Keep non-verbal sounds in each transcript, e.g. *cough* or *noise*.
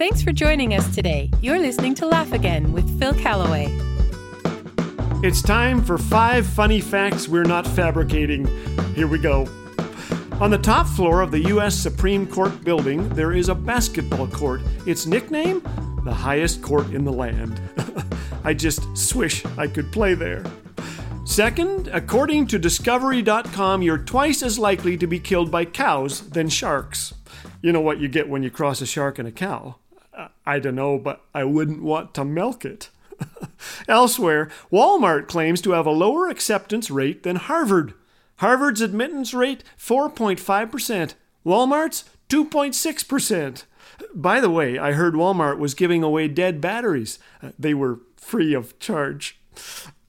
Thanks for joining us today. You're listening to Laugh Again with Phil Callaway. It's time for five funny facts we're not fabricating. Here we go. On the top floor of the U.S. Supreme Court building, there is a basketball court. Its nickname? The highest court in the land. *laughs* I just swish I could play there. Second, according to Discovery.com, you're twice as likely to be killed by cows than sharks. You know what you get when you cross a shark and a cow? I don't know, but I wouldn't want to milk it. *laughs* Elsewhere, Walmart claims to have a lower acceptance rate than Harvard. Harvard's admittance rate 4.5%, Walmart's 2.6%. By the way, I heard Walmart was giving away dead batteries. Uh, they were free of charge.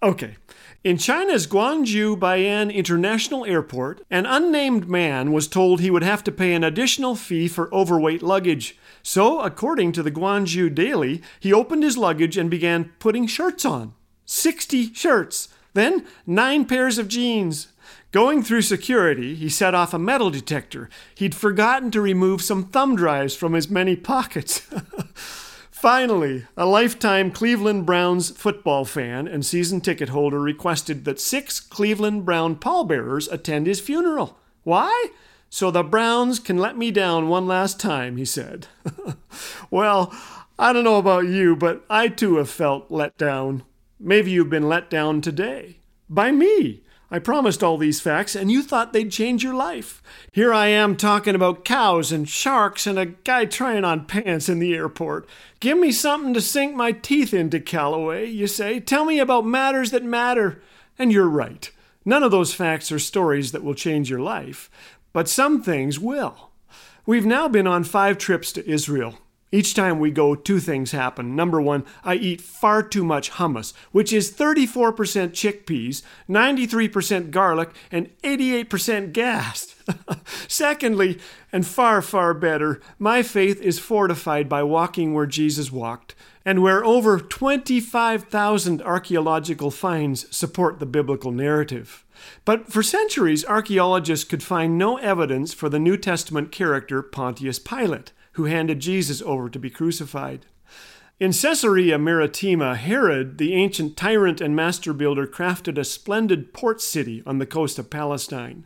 Okay. In China's Guangzhou Baiyun International Airport, an unnamed man was told he would have to pay an additional fee for overweight luggage. So, according to the Guangzhou Daily, he opened his luggage and began putting shirts on. 60 shirts. Then, nine pairs of jeans. Going through security, he set off a metal detector. He'd forgotten to remove some thumb drives from his many pockets. *laughs* Finally, a lifetime Cleveland Browns football fan and season ticket holder requested that six Cleveland Brown pallbearers attend his funeral. Why? So the Browns can let me down one last time, he said. *laughs* well, I don't know about you, but I too have felt let down. Maybe you've been let down today. By me. I promised all these facts, and you thought they'd change your life. Here I am talking about cows and sharks and a guy trying on pants in the airport. Give me something to sink my teeth into, Callaway, you say. Tell me about matters that matter. And you're right. None of those facts are stories that will change your life, but some things will. We've now been on five trips to Israel. Each time we go, two things happen. Number one, I eat far too much hummus, which is 34% chickpeas, 93% garlic, and 88% gas. *laughs* Secondly, and far, far better, my faith is fortified by walking where Jesus walked, and where over 25,000 archaeological finds support the biblical narrative. But for centuries, archaeologists could find no evidence for the New Testament character Pontius Pilate who handed Jesus over to be crucified. In Caesarea Maritima, Herod, the ancient tyrant and master builder, crafted a splendid port city on the coast of Palestine.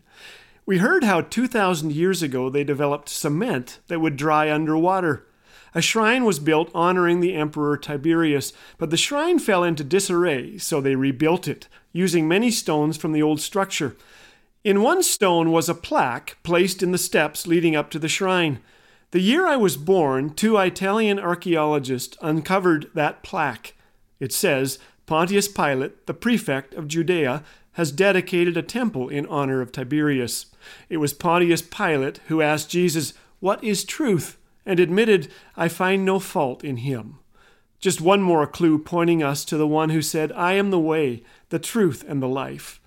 We heard how 2,000 years ago they developed cement that would dry underwater. A shrine was built honoring the Emperor Tiberius, but the shrine fell into disarray, so they rebuilt it, using many stones from the old structure. In one stone was a plaque placed in the steps leading up to the shrine. The year I was born, two Italian archaeologists uncovered that plaque. It says Pontius Pilate, the prefect of Judea, has dedicated a temple in honor of Tiberius. It was Pontius Pilate who asked Jesus, What is truth? and admitted, I find no fault in him. Just one more clue pointing us to the one who said, I am the way, the truth, and the life.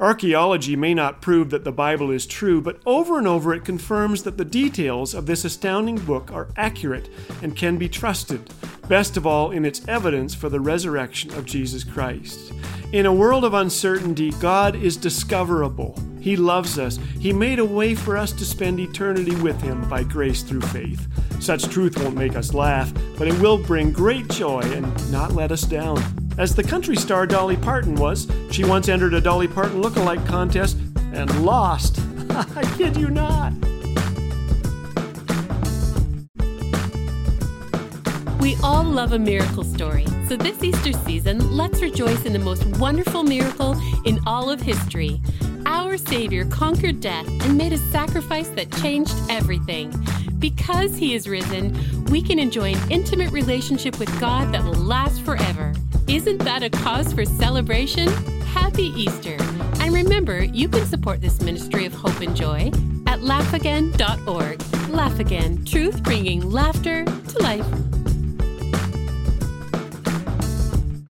Archaeology may not prove that the Bible is true, but over and over it confirms that the details of this astounding book are accurate and can be trusted, best of all in its evidence for the resurrection of Jesus Christ. In a world of uncertainty, God is discoverable. He loves us. He made a way for us to spend eternity with Him by grace through faith. Such truth won't make us laugh, but it will bring great joy and not let us down. As the country star Dolly Parton was, she once entered a Dolly Parton look-alike contest and lost. *laughs* I kid you not. We all love a miracle story, so this Easter season, let's rejoice in the most wonderful miracle in all of history. Our Savior conquered death and made a sacrifice that changed everything. Because He is risen, we can enjoy an intimate relationship with God that will last forever. Isn't that a cause for celebration? Happy Easter! And remember, you can support this ministry of hope and joy at laughagain.org. Laugh Again, truth bringing laughter to life.